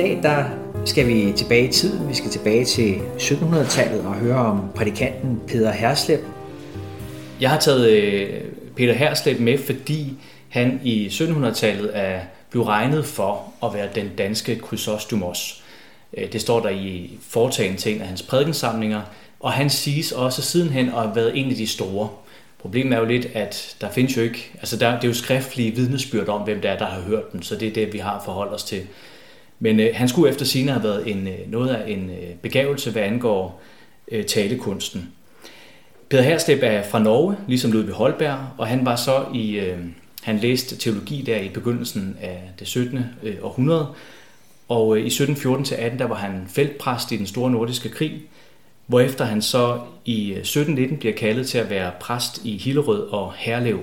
dag der skal vi tilbage i tiden. Vi skal tilbage til 1700-tallet og høre om prædikanten Peter Herslev. Jeg har taget øh, Peter Herslev med, fordi han i 1700-tallet er blevet regnet for at være den danske Chrysostomos. Øh, det står der i foretagen til en af hans prædikensamlinger, og han siges også sidenhen at have været en af de store. Problemet er jo lidt, at der findes jo ikke, altså der, det er jo skriftlige vidnesbyrd om, hvem det er, der har hørt dem, så det er det, vi har forholdt os til. Men øh, han skulle efter sine have været en, øh, noget af en øh, begævelse, hvad angår øh, talekunsten. Peter Hersleb er fra Norge, ligesom Ludvig Holberg, og han var så i, øh, han læste teologi der i begyndelsen af det 17. Øh, århundrede, og øh, i 1714-18 der var han feltpræst i den store nordiske krig, hvorefter han så i øh, 1719 bliver kaldet til at være præst i Hillerød og Herlev.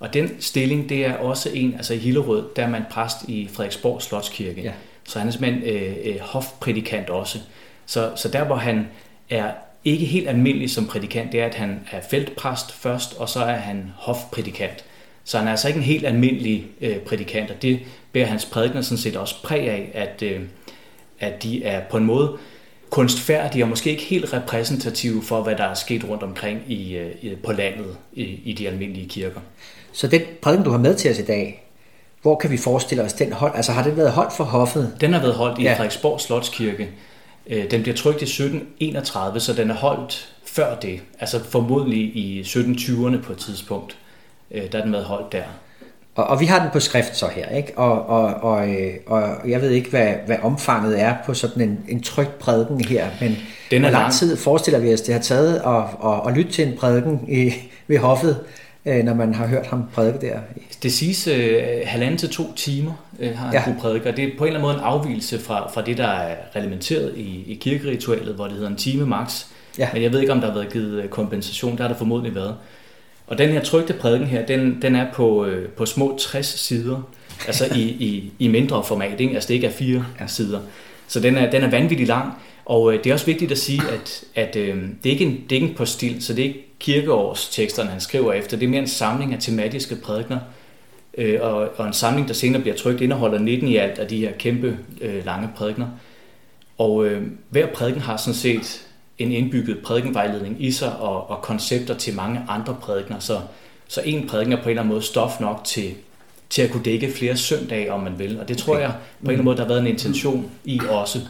Og den stilling, det er også en, altså i Hillerød, der er man præst i Frederiksborg Slotskirke. Ja. Så han er simpelthen øh, øh, hofprædikant også. Så, så der, hvor han er ikke helt almindelig som prædikant, det er, at han er feltpræst først, og så er han hofprædikant. Så han er altså ikke en helt almindelig øh, prædikant, og det bærer hans prædikner sådan set også præg af, at, øh, at de er på en måde kunstfærdige og måske ikke helt repræsentative for, hvad der er sket rundt omkring i, øh, på landet i, i de almindelige kirker. Så den prædiken, du har med til os i dag, hvor kan vi forestille os den hold? Altså har den været holdt for hoffet? Den har været holdt i ja. Frederiksborg Slotskirke. Øh, den bliver trykt i 1731, så den er holdt før det. Altså formodentlig i 1720'erne på et tidspunkt. Øh, der er den været holdt der. Og, og vi har den på skrift så her, ikke? Og, og, og, øh, og jeg ved ikke, hvad, hvad omfanget er på sådan en, en trygt prædiken her, men den er hvor lang, lang tid forestiller vi os, det har taget at, at, at lytte til en prædiken i, ved hoffet, øh, når man har hørt ham prædike der? Det siges øh, halvanden til to timer øh, har han ja. kunne prædike, og det er på en eller anden måde en afvielse fra, fra det, der er reglementeret i, i kirkeritualet, hvor det hedder en time max. Ja. Men jeg ved ikke, om der har været givet øh, kompensation, der har der formodentlig været. Og den her trygte prædiken her, den, den er på, øh, på små 60 sider, altså i, i, i mindre format, ikke? altså det ikke er fire ja. sider. Så den er, den er vanvittigt lang, og øh, det er også vigtigt at sige, at, at øh, det, er ikke en, det er ikke en postil, så det er ikke kirkeårsteksterne, han skriver efter. Det er mere en samling af tematiske prædikner, øh, og, og en samling, der senere bliver trykt, indeholder 19 i alt af de her kæmpe øh, lange prædikner. Og øh, hver prædiken har sådan set en indbygget prædikenvejledning i sig og, og koncepter til mange andre prædikner. Så, så en prædiken er på en eller anden måde stof nok til, til at kunne dække flere søndage, om man vil. Og det tror okay. jeg på en eller anden måde, der har været en intention i også.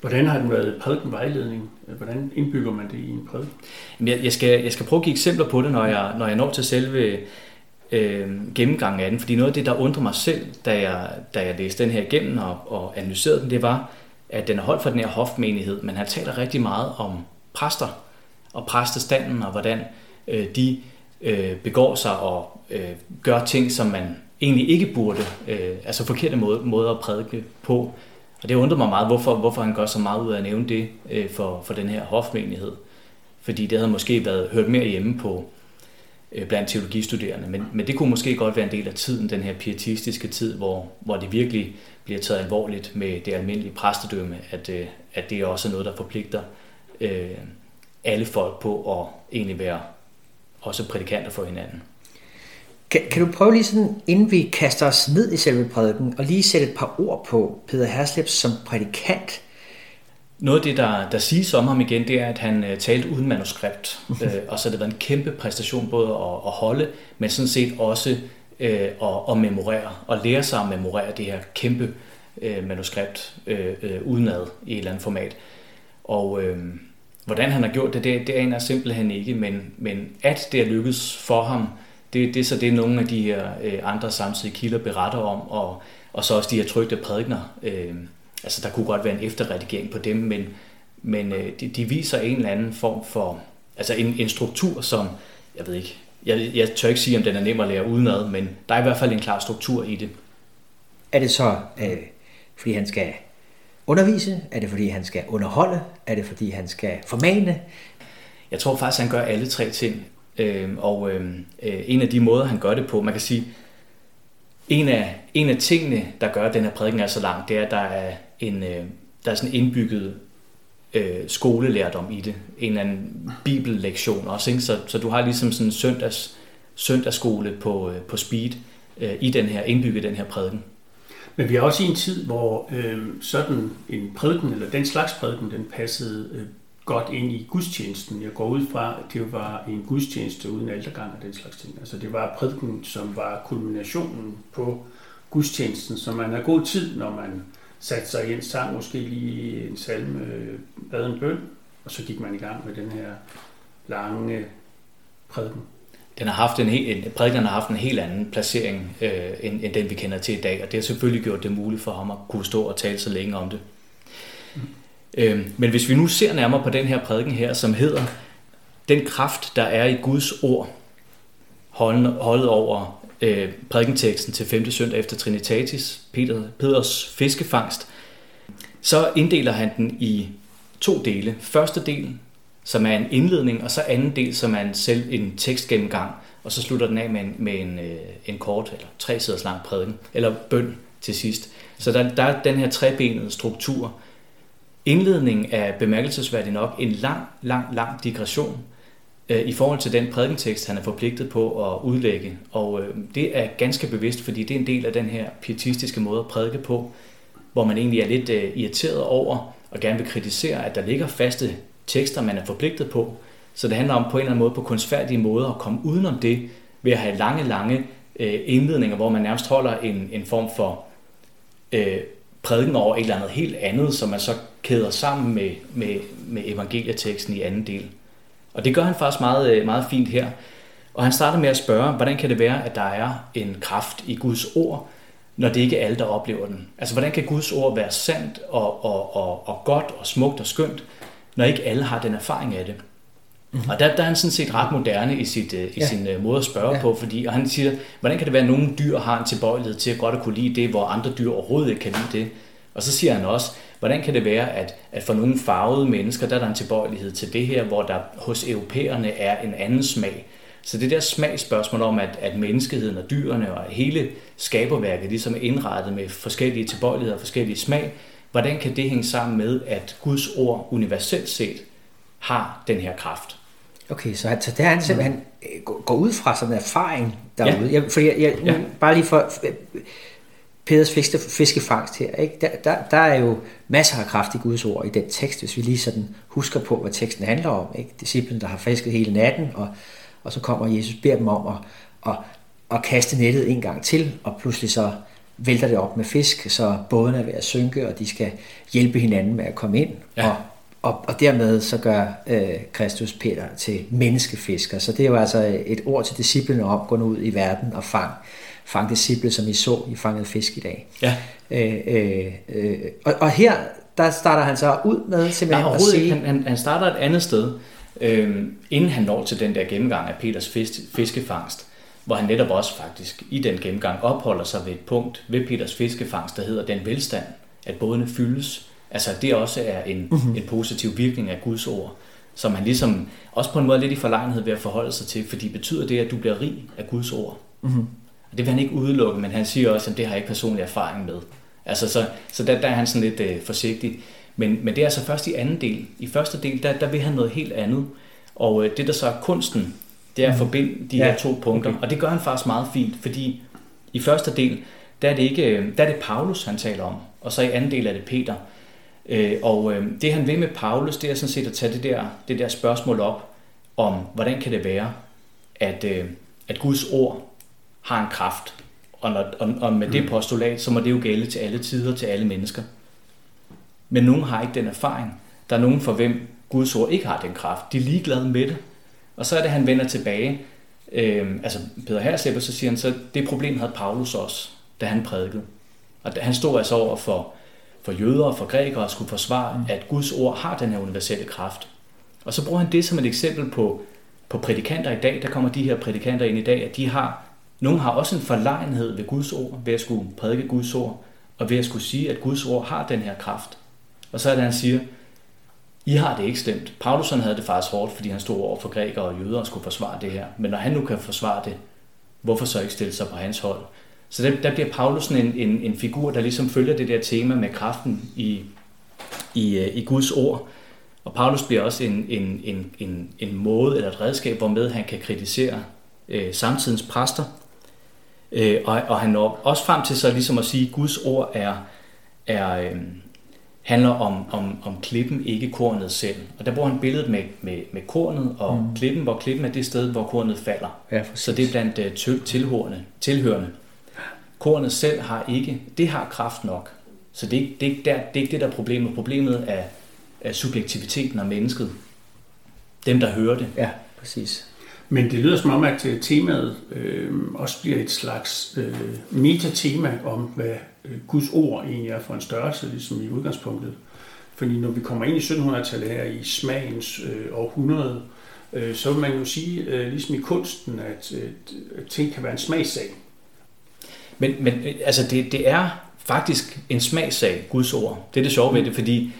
Hvordan har den været prædikenvejledning? Hvordan indbygger man det i en prædiken? Jeg, jeg, skal, jeg skal prøve at give eksempler på det, når jeg, når jeg når til selve øh, gennemgangen af den. Fordi noget af det, der undrer mig selv, da jeg, da jeg læste den her igennem og, og analyserede den, det var, at den er holdt for den her hofmenighed, men han taler rigtig meget om præster og præstestanden og hvordan øh, de øh, begår sig og øh, gør ting, som man egentlig ikke burde, øh, altså forkerte måde, måder at prædike på. Og det undrer mig meget, hvorfor, hvorfor han gør så meget ud af at nævne det øh, for, for den her hofmenighed. Fordi det havde måske været hørt mere hjemme på øh, blandt teologistuderende. Men, men det kunne måske godt være en del af tiden, den her pietistiske tid, hvor, hvor det virkelig bliver taget alvorligt med det almindelige præstedømme, at, øh, at det er også noget, der forpligter øh, alle folk på at egentlig være også prædikanter for hinanden. Kan, kan du prøve lige sådan, inden vi kaster os ned i selve prædiken, og lige sætte et par ord på Peter Hersleb som prædikant? Noget af det, der, der siges om ham igen, det er, at han uh, talte uden manuskript. uh, og så har det været en kæmpe præstation både at, at holde, men sådan set også uh, at, at memorere, og lære sig at memorere det her kæmpe uh, manuskript uh, uh, udenad i et eller andet format. Og uh, hvordan han har gjort det, det, det aner jeg simpelthen ikke, men, men at det er lykkedes for ham, det, det er så det, nogle af de her øh, andre samtidige kilder beretter om, og, og så også de her trygte prædikner. Øh, altså der kunne godt være en efterredigering på dem, men, men øh, de, de viser en eller anden form for, altså en, en struktur, som, jeg ved ikke, jeg, jeg tør ikke sige, om den er nem at lære udenad, men der er i hvert fald en klar struktur i det. Er det så, øh, fordi han skal undervise? Er det fordi han skal underholde? Er det fordi han skal formane? Jeg tror faktisk, han gør alle tre ting. Øh, og øhm, øh, en af de måder, han gør det på, man kan sige, en af, en af tingene, der gør, at den her prædiken er så lang, det er, at der er en øh, der er sådan indbygget øh, skolelærdom i det. En eller anden bibellektion også. Ikke? Så, så du har ligesom sådan en søndags, søndagsskole på, øh, på speed øh, i den her, indbygget den her prædiken. Men vi er også i en tid, hvor øh, sådan en prædiken, eller den slags prædiken, den passede øh, godt ind i gudstjenesten. Jeg går ud fra, at det var en gudstjeneste uden altergang og den slags ting. Altså det var prædiken, som var kulminationen på gudstjenesten, så man har god tid, når man satte sig i en sang, måske lige en salme, øh, bad en bøn, og så gik man i gang med den her lange prædiken. Den har haft en, en, prædiken har haft en helt anden placering, øh, end, end den vi kender til i dag, og det har selvfølgelig gjort det muligt for ham at kunne stå og tale så længe om det. Øh, men hvis vi nu ser nærmere på den her prædiken her, som hedder Den kraft, der er i Guds ord, holdet over øh, prædikenteksten til 5. søndag efter Trinitatis, Peter, Peders fiskefangst, så inddeler han den i to dele. Første del, som er en indledning, og så anden del, som er en, selv en tekstgennemgang, og så slutter den af med en, med en, øh, en kort eller tre siders lang prædiken, eller bøn til sidst. Så der, der er den her trebenede struktur. Indledningen er bemærkelsesværdig nok en lang, lang, lang digression øh, i forhold til den prædikentekst, han er forpligtet på at udlægge. Og øh, det er ganske bevidst, fordi det er en del af den her pietistiske måde at prædike på, hvor man egentlig er lidt øh, irriteret over og gerne vil kritisere, at der ligger faste tekster, man er forpligtet på. Så det handler om på en eller anden måde på kunstfærdige måder at komme udenom det ved at have lange, lange øh, indledninger, hvor man nærmest holder en, en form for øh, prædiken over et eller andet helt andet, som man så kæder sammen med, med, med evangelieteksten i anden del. Og det gør han faktisk meget, øh, meget fint her. Og han starter med at spørge, hvordan kan det være, at der er en kraft i Guds ord, når det ikke er alle, der oplever den? Altså, hvordan kan Guds ord være sandt og, og, og, og godt og smukt og skønt, når ikke alle har den erfaring af det? Mm-hmm. Og der, der er han sådan set ret moderne i, sit, øh, i ja. sin uh, måde at spørge ja. på, fordi og han siger, hvordan kan det være, at nogle dyr har en tilbøjelighed til at godt at kunne lide det, hvor andre dyr overhovedet ikke kan lide det? Og så siger han også, hvordan kan det være, at, at for nogle farvede mennesker, der er der en tilbøjelighed til det her, hvor der hos europæerne er en anden smag. Så det der smagsspørgsmål om, at, at menneskeheden og dyrene og hele skaberværket ligesom er indrettet med forskellige tilbøjeligheder og forskellige smag, hvordan kan det hænge sammen med, at Guds ord universelt set har den her kraft? Okay, så, så der er han simpelthen mm. går ud fra sådan en erfaring derude. Ja. Jeg, for jeg, jeg, ja. bare lige for Peders fiske, fiskefangst her, ikke? Der, der, der er jo masser af kraft i Guds ord i den tekst, hvis vi lige sådan husker på, hvad teksten handler om. Ikke? Disciplen, der har fisket hele natten, og, og så kommer Jesus beder dem om at, at, at kaste nettet en gang til, og pludselig så vælter det op med fisk, så båden er ved at synke, og de skal hjælpe hinanden med at komme ind. Ja. Og, og, og dermed så gør øh, Kristus Peter til menneskefisker. Så det er jo altså et ord til disciplene om, gå nu ud i verden og fang fange disciple, som I så, I fangede fisk i dag. Ja. Øh, øh, øh, og, og her, der starter han så ud med simpelthen Nej, at sige... Han, han, han starter et andet sted, øh, inden han når til den der gennemgang af Peters fisk, fiskefangst, hvor han netop også faktisk i den gennemgang opholder sig ved et punkt ved Peters fiskefangst, der hedder den velstand, at bådene fyldes. Altså det også er en, mm-hmm. en positiv virkning af Guds ord, som han ligesom også på en måde lidt i forlegenhed ved at forholde sig til, fordi betyder det, at du bliver rig af Guds ord? Mm-hmm. Det vil han ikke udelukke, men han siger også, at det har jeg ikke personlig erfaring med. Altså, så, så der, der er han sådan lidt øh, forsigtig. Men, men det er altså først i anden del. I første del, der, der vil han noget helt andet. Og øh, det, der så er kunsten, det er at mhm. forbinde de ja, her to punkter. Okay. Og det gør han faktisk meget fint, fordi i første del, der er det ikke øh, der er det Paulus, han taler om. Og så i anden del er det Peter. Øh, og øh, det han vil med Paulus, det er sådan set at tage det der, det der spørgsmål op om, hvordan kan det være, at, at Guds ord har en kraft. Og, når, og, og med det mm. postulat, så må det jo gælde til alle tider, til alle mennesker. Men nogen har ikke den erfaring. Der er nogen for hvem Guds ord ikke har den kraft. De er ligeglade med det. Og så er det, han vender tilbage. Øhm, altså Peter Herslev, så siger han så, det problem havde Paulus også, da han prædikede. Og han stod altså over for, for jøder og for grækere og skulle forsvare, mm. at Guds ord har den her universelle kraft. Og så bruger han det som et eksempel på, på prædikanter i dag. Der kommer de her prædikanter ind i dag, at de har nogle har også en forlegenhed ved Guds ord, ved at skulle prædike Guds ord, og ved at skulle sige, at Guds ord har den her kraft. Og så er det, han siger, I har det ikke stemt. Paulus havde det faktisk hårdt, fordi han stod over for grækere og jøder og skulle forsvare det her. Men når han nu kan forsvare det, hvorfor så ikke stille sig på hans hold? Så der, der bliver Paulus en, en, en figur, der ligesom følger det der tema med kraften i, i, øh, i Guds ord. Og Paulus bliver også en, en, en, en, en måde eller et redskab, hvormed han kan kritisere øh, samtidens præster, Øh, og, og han når også frem til så ligesom at sige, at Guds ord er, er, øh, handler om, om, om klippen, ikke kornet selv. Og der bruger han billedet med, med, med kornet og mm. klippen, hvor klippen er det sted, hvor kornet falder. Ja, så det er blandt uh, tilhørende, tilhørende. Kornet selv har ikke, det har kraft nok. Så det er, ikke, det, er ikke der, det er ikke det, der er problemet. Problemet er, er subjektiviteten af mennesket. Dem, der hører det. Ja, præcis. Men det lyder som om, at øh, temaet øh, også bliver et slags øh, metatema om, hvad øh, Guds ord egentlig er for en størrelse, ligesom i udgangspunktet. Fordi når vi kommer ind i 1700-tallet her i smagens øh, århundrede, øh, så vil man jo sige, øh, ligesom i kunsten, at, øh, at ting kan være en smagssag. Men, men øh, altså det, det er faktisk en smagssag, Guds ord. Det er det sjove ved det, fordi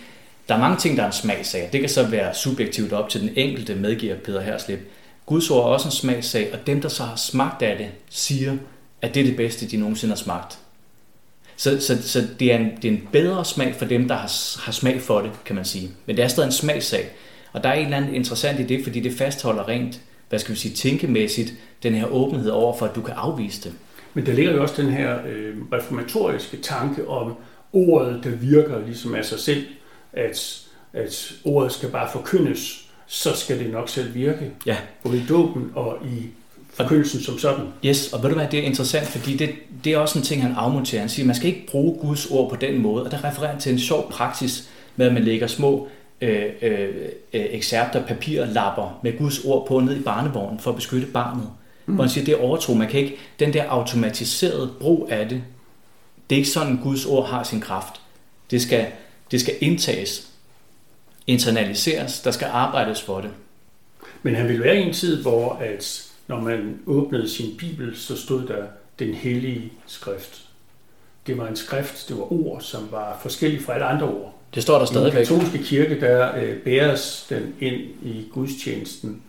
der er mange ting, der er en smagssag. Det kan så være subjektivt op til den enkelte, medgiver Peter Herslip. Guds ord er også en smagssag, og dem, der så har smagt af det, siger, at det er det bedste, de nogensinde har smagt. Så, så, så det, er en, det er en bedre smag for dem, der har, har smag for det, kan man sige. Men det er stadig en smagssag. Og der er et eller andet interessant i det, fordi det fastholder rent, hvad skal vi sige, tænkemæssigt, den her åbenhed over for, at du kan afvise det. Men der ligger jo også den her øh, reformatoriske tanke om ordet, der virker ligesom af sig selv, at, at ordet skal bare forkyndes, så skal det nok selv virke. Ja. Både i dåben og i forkyndelsen som sådan. Yes, og ved du hvad, det er interessant, fordi det, det er også en ting, han afmonterer. Han siger, man skal ikke bruge Guds ord på den måde, og der refererer til en sjov praksis med, at man lægger små øh, øh, ekserpter, papirlapper med Guds ord på ned i barnevognen for at beskytte barnet. Mm. Hvor han siger, det er overtro. Man kan ikke, den der automatiserede brug af det, det er ikke sådan, Guds ord har sin kraft. Det skal, det skal indtages, internaliseres, der skal arbejdes for det. Men han ville være i en tid, hvor at når man åbnede sin bibel, så stod der den hellige skrift. Det var en skrift, det var ord, som var forskellige fra alle andre ord. Det står der stadigvæk. I den katolske kirke, der øh, bæres den ind i gudstjenesten.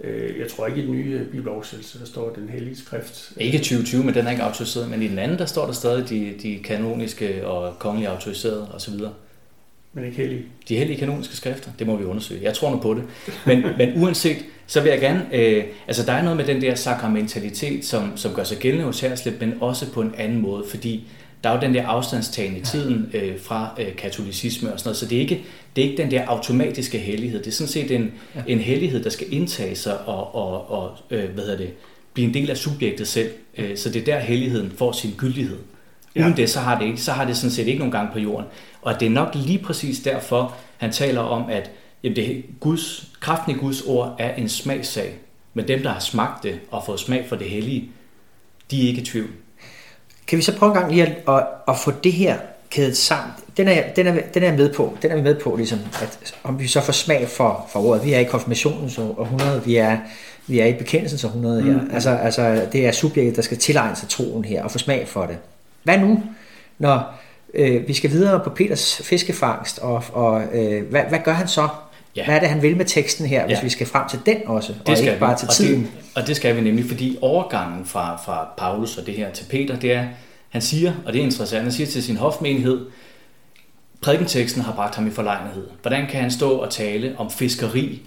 Øh, jeg tror ikke i den nye bibeloversættelse, der står den hellige skrift. Ikke 2020, men den er ikke autoriseret. Men i den anden, der står der stadig de, de kanoniske og kongelige autoriserede osv. Men ikke hellige? De hellige kanoniske skrifter, det må vi undersøge. Jeg tror nu på det. Men, men uanset, så vil jeg gerne... Øh, altså, der er noget med den der sakramentalitet, som, som gør sig gældende hos Herslip, men også på en anden måde, fordi der er jo den der afstandstagen i tiden øh, fra øh, katolicisme og sådan noget, så det er, ikke, det er ikke den der automatiske hellighed. Det er sådan set en, ja. en hellighed, der skal indtage sig og, og, og øh, hvad hedder det, blive en del af subjektet selv. Øh, så det er der helligheden får sin gyldighed. Ja. Uden det, så har det, ikke, så har det sådan set ikke nogen gang på jorden. Og det er nok lige præcis derfor, han taler om, at jamen det, Guds, kraften i Guds ord er en smagssag. Men dem, der har smagt det og fået smag for det hellige, de er ikke i tvivl. Kan vi så prøve en gang lige at, at, at få det her kædet sammen? Den er, den, er, den er med på, den er vi med på, ligesom, at om vi så får smag for, for ordet. Vi er i konfirmationens århundrede, vi er, vi er i bekendelsens århundrede her. Mm. Altså, altså, det er subjektet, der skal tilegne sig troen her og få smag for det. Hvad nu, når øh, vi skal videre på Peters fiskefangst, og, og øh, hvad, hvad gør han så? Ja. Hvad er det, han vil med teksten her, hvis ja. vi skal frem til den også, det og ikke bare vi. til tiden? Og det, og det skal vi nemlig, fordi overgangen fra, fra Paulus og det her til Peter, det er, han siger, og det er interessant, han siger til sin hofmenighed, prædikenteksten har bragt ham i forlegenhed. Hvordan kan han stå og tale om fiskeri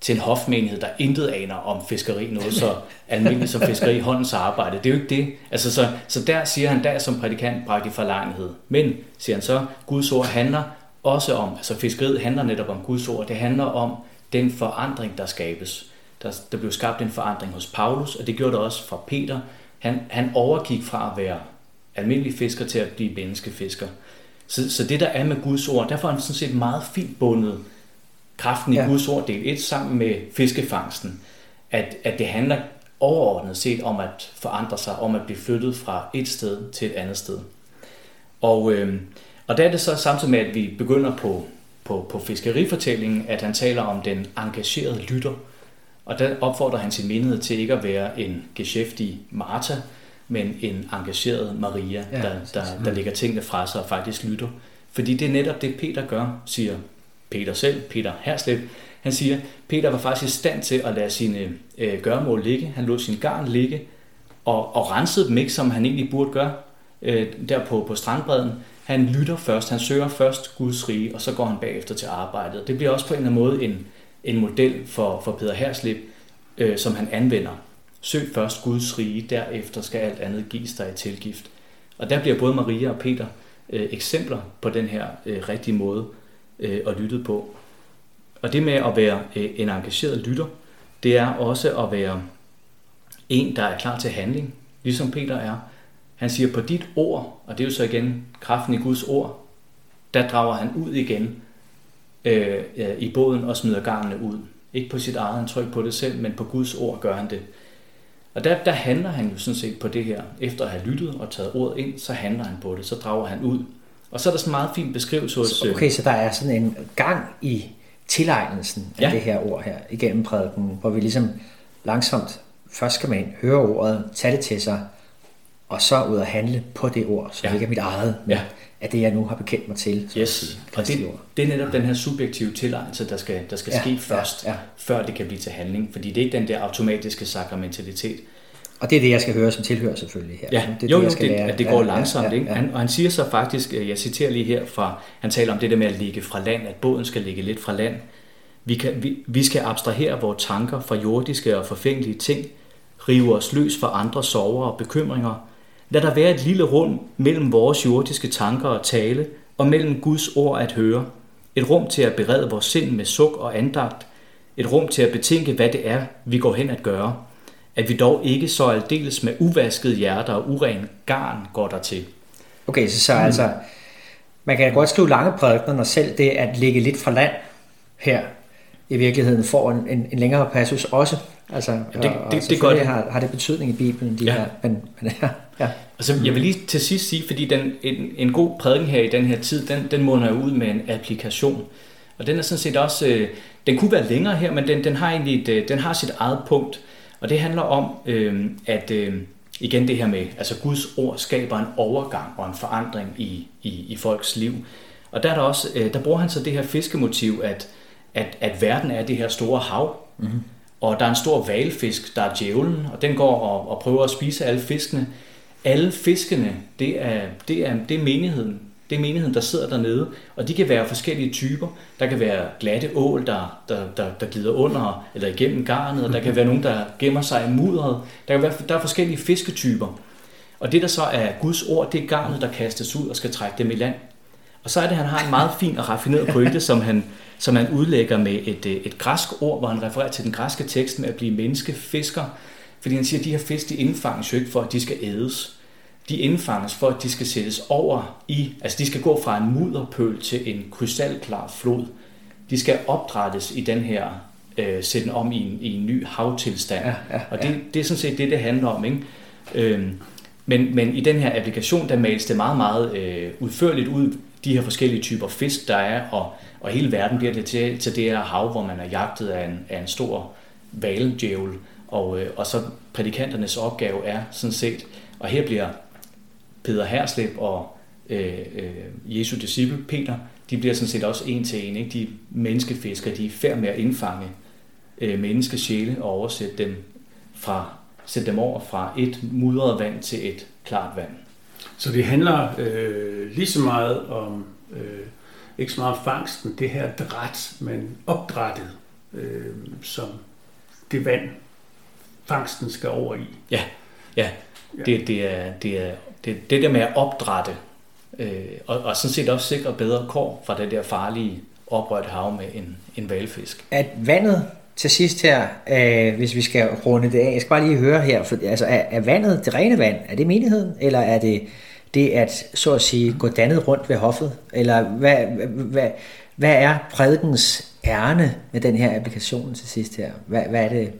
til en hofmenighed, der intet aner om fiskeri, noget så almindeligt som fiskeri, håndens arbejde. Det er jo ikke det. Altså, så, så der siger han, der som prædikant bragt i forlegenhed. Men, siger han så, Guds ord handler også om, altså fiskeriet handler netop om Guds ord, det handler om den forandring, der skabes. Der, der blev skabt en forandring hos Paulus, og det gjorde det også fra Peter. Han, han overgik fra at være almindelig fisker til at blive menneskefisker. Så, så det der er med Guds ord, derfor er han sådan set meget fint bundet kraften i ja. Guds ord del 1 sammen med fiskefangsten, at, at det handler overordnet set om at forandre sig, om at blive flyttet fra et sted til et andet sted. Og, øh, og der er det så samtidig med, at vi begynder på, på, på fiskerifortællingen, at han taler om den engagerede lytter. Og der opfordrer han sin menighed til ikke at være en geschæftig Martha, men en engageret Maria, ja, der, der, der lægger tingene fra sig og faktisk lytter. Fordi det er netop det, Peter gør, siger Peter selv, Peter Herslev, han siger, Peter var faktisk i stand til at lade sine øh, gørmål ligge. Han lod sin garn ligge og, og rensede dem ikke, som han egentlig burde gøre øh, der på, på strandbredden. Han lytter først, han søger først Guds rige, og så går han bagefter til arbejdet. Det bliver også på en eller anden måde en, en model for, for Peter Herslev, øh, som han anvender. Søg først Guds rige, derefter skal alt andet gives dig i tilgift. Og der bliver både Maria og Peter øh, eksempler på den her øh, rigtige måde øh, og lytte på. Og det med at være øh, en engageret lytter, det er også at være en, der er klar til handling, ligesom Peter er. Han siger, på dit ord, og det er jo så igen kraften i Guds ord, der drager han ud igen øh, øh i båden og smider garnene ud. Ikke på sit eget tryk på det selv, men på Guds ord gør han det. Og der, der handler han jo sådan set på det her. Efter at have lyttet og taget ordet ind, så handler han på det. Så drager han ud. Og så er der sådan en meget fin beskrivelse hos... Okay, så der er sådan en gang i tilegnelsen af ja. det her ord her igennem prædiken, hvor vi ligesom langsomt først skal man høre ordet, tage det til sig, og så ud og handle på det ord, som ja. ikke er mit eget, men ja. er det, jeg nu har bekendt mig til. Yes. Og det, det er netop den her subjektive tilegnelse, der skal, der skal ja. ske først, ja. Ja. før det kan blive til handling. Fordi det er ikke den der automatiske sakramentalitet. Og det er det, jeg skal høre som tilhører selvfølgelig her. Ja, det er jo, det, jeg skal det, lære. at det går ja, langsomt. Ja, ja, ja. Han, og han siger så faktisk, øh, jeg citerer lige her fra, han taler om det der med at ligge fra land, at båden skal ligge lidt fra land. Vi, kan, vi, vi skal abstrahere vores tanker fra jordiske og forfængelige ting, rive os løs fra andre sorger og bekymringer. Lad der være et lille rum mellem vores jordiske tanker og tale, og mellem Guds ord at høre. Et rum til at berede vores sind med suk og andagt. Et rum til at betænke, hvad det er, vi går hen at gøre at vi dog ikke så aldeles med uvaskede hjerter og uren garn går der til. Okay, så, så mm. altså, man kan godt skrive lange prædikner, når selv det at ligge lidt fra land her i virkeligheden får en, en, en længere passus også. Altså, ja, det, og, det, det, det Har, har det betydning i Bibelen, de ja. her, men, men ja, ja. Altså, jeg vil lige til sidst sige, fordi den, en, en god prædiken her i den her tid, den, den munder ud med en applikation. Og den er sådan set også, øh, den kunne være længere her, men den, den har egentlig et, øh, den har sit eget punkt. Og det handler om, øh, at øh, igen det her med, altså Guds ord skaber en overgang og en forandring i, i, i folks liv. Og der, er der, også, øh, der bruger han så det her fiskemotiv, at, at, at verden er det her store hav, mm-hmm. og der er en stor valfisk, der er djævlen, og den går og, og prøver at spise alle fiskene. Alle fiskene, det er, det er, det er menigheden. Det er menigheden, der sidder dernede, og de kan være forskellige typer. Der kan være glatte ål, der, der, der, der glider under eller igennem garnet, og der kan være nogen, der gemmer sig i mudderet. Der, kan være, der er forskellige fisketyper. Og det, der så er Guds ord, det er garnet, der kastes ud og skal trække dem i land. Og så er det, at han har en meget fin og raffineret pointe, som han, som han udlægger med et, et græsk ord, hvor han refererer til den græske tekst med at blive menneskefisker. Fordi han siger, at de her fisk, de indfanges jo ikke for, at de skal ædes de indfanges for, at de skal sættes over i, altså de skal gå fra en mudderpøl til en krystalklar flod. De skal opdrættes i den her, øh, sætte om i en, i en ny havtilstand. Ja, ja, ja. Og det, det er sådan set det, det handler om. Ikke? Øhm, men, men i den her applikation, der males det meget, meget øh, udførligt ud, de her forskellige typer fisk, der er, og, og hele verden bliver det til, til det her hav, hvor man er jagtet af en, af en stor valdjævel. Og, øh, og så prædikanternes opgave er sådan set, og her bliver Peter Hersleb og øh, øh, Jesu disciple Peter, de bliver sådan set også en til en. Ikke? De menneskefiskere, de er færd med at indfange øh, menneskesjæle og oversætte dem fra sætte dem over fra et mudret vand til et klart vand. Så det handler øh, lige så meget om, øh, ikke så meget om fangsten, det her dræt, men opdrættet, øh, som det vand, fangsten skal over i. Ja, ja. ja. Det, det, er, det er det, det der med at opdrætte, øh, og, og sådan set også sikre bedre kår fra det der farlige oprørte hav med en, en valfisk. At vandet til sidst her, øh, hvis vi skal runde det af, jeg skal bare lige høre her, for, altså er, er vandet det rene vand, er det menigheden, eller er det det at, så at sige, gå dannet rundt ved hoffet, eller hvad, hvad, hvad er prædikens ærne med den her applikation til sidst her? Hvad, hvad er det,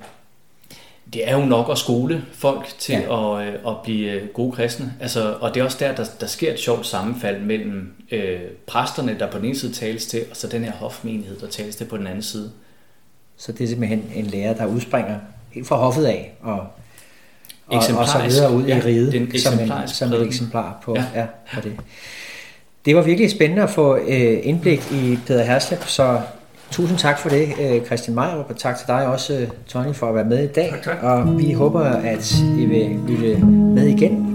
det er jo nok at skole folk til ja. at, øh, at blive øh, gode kristne. Altså, og det er også der, der, der sker et sjovt sammenfald mellem øh, præsterne, der på den ene side tales til, og så den her hofmenighed, der tales til på den anden side. Så det er simpelthen en lærer, der udspringer helt fra hoffet af, og, og, og så videre ud ja, i riget, som, en, som et eksemplar på, ja. Ja, på det. Det var virkelig spændende at få øh, indblik i Peter Herslep, så Tusind tak for det, øh, Christian Meyer, og tak til dig også, øh, Tony, for at være med i dag. Tak, tak. Og vi håber, at I vil blive med igen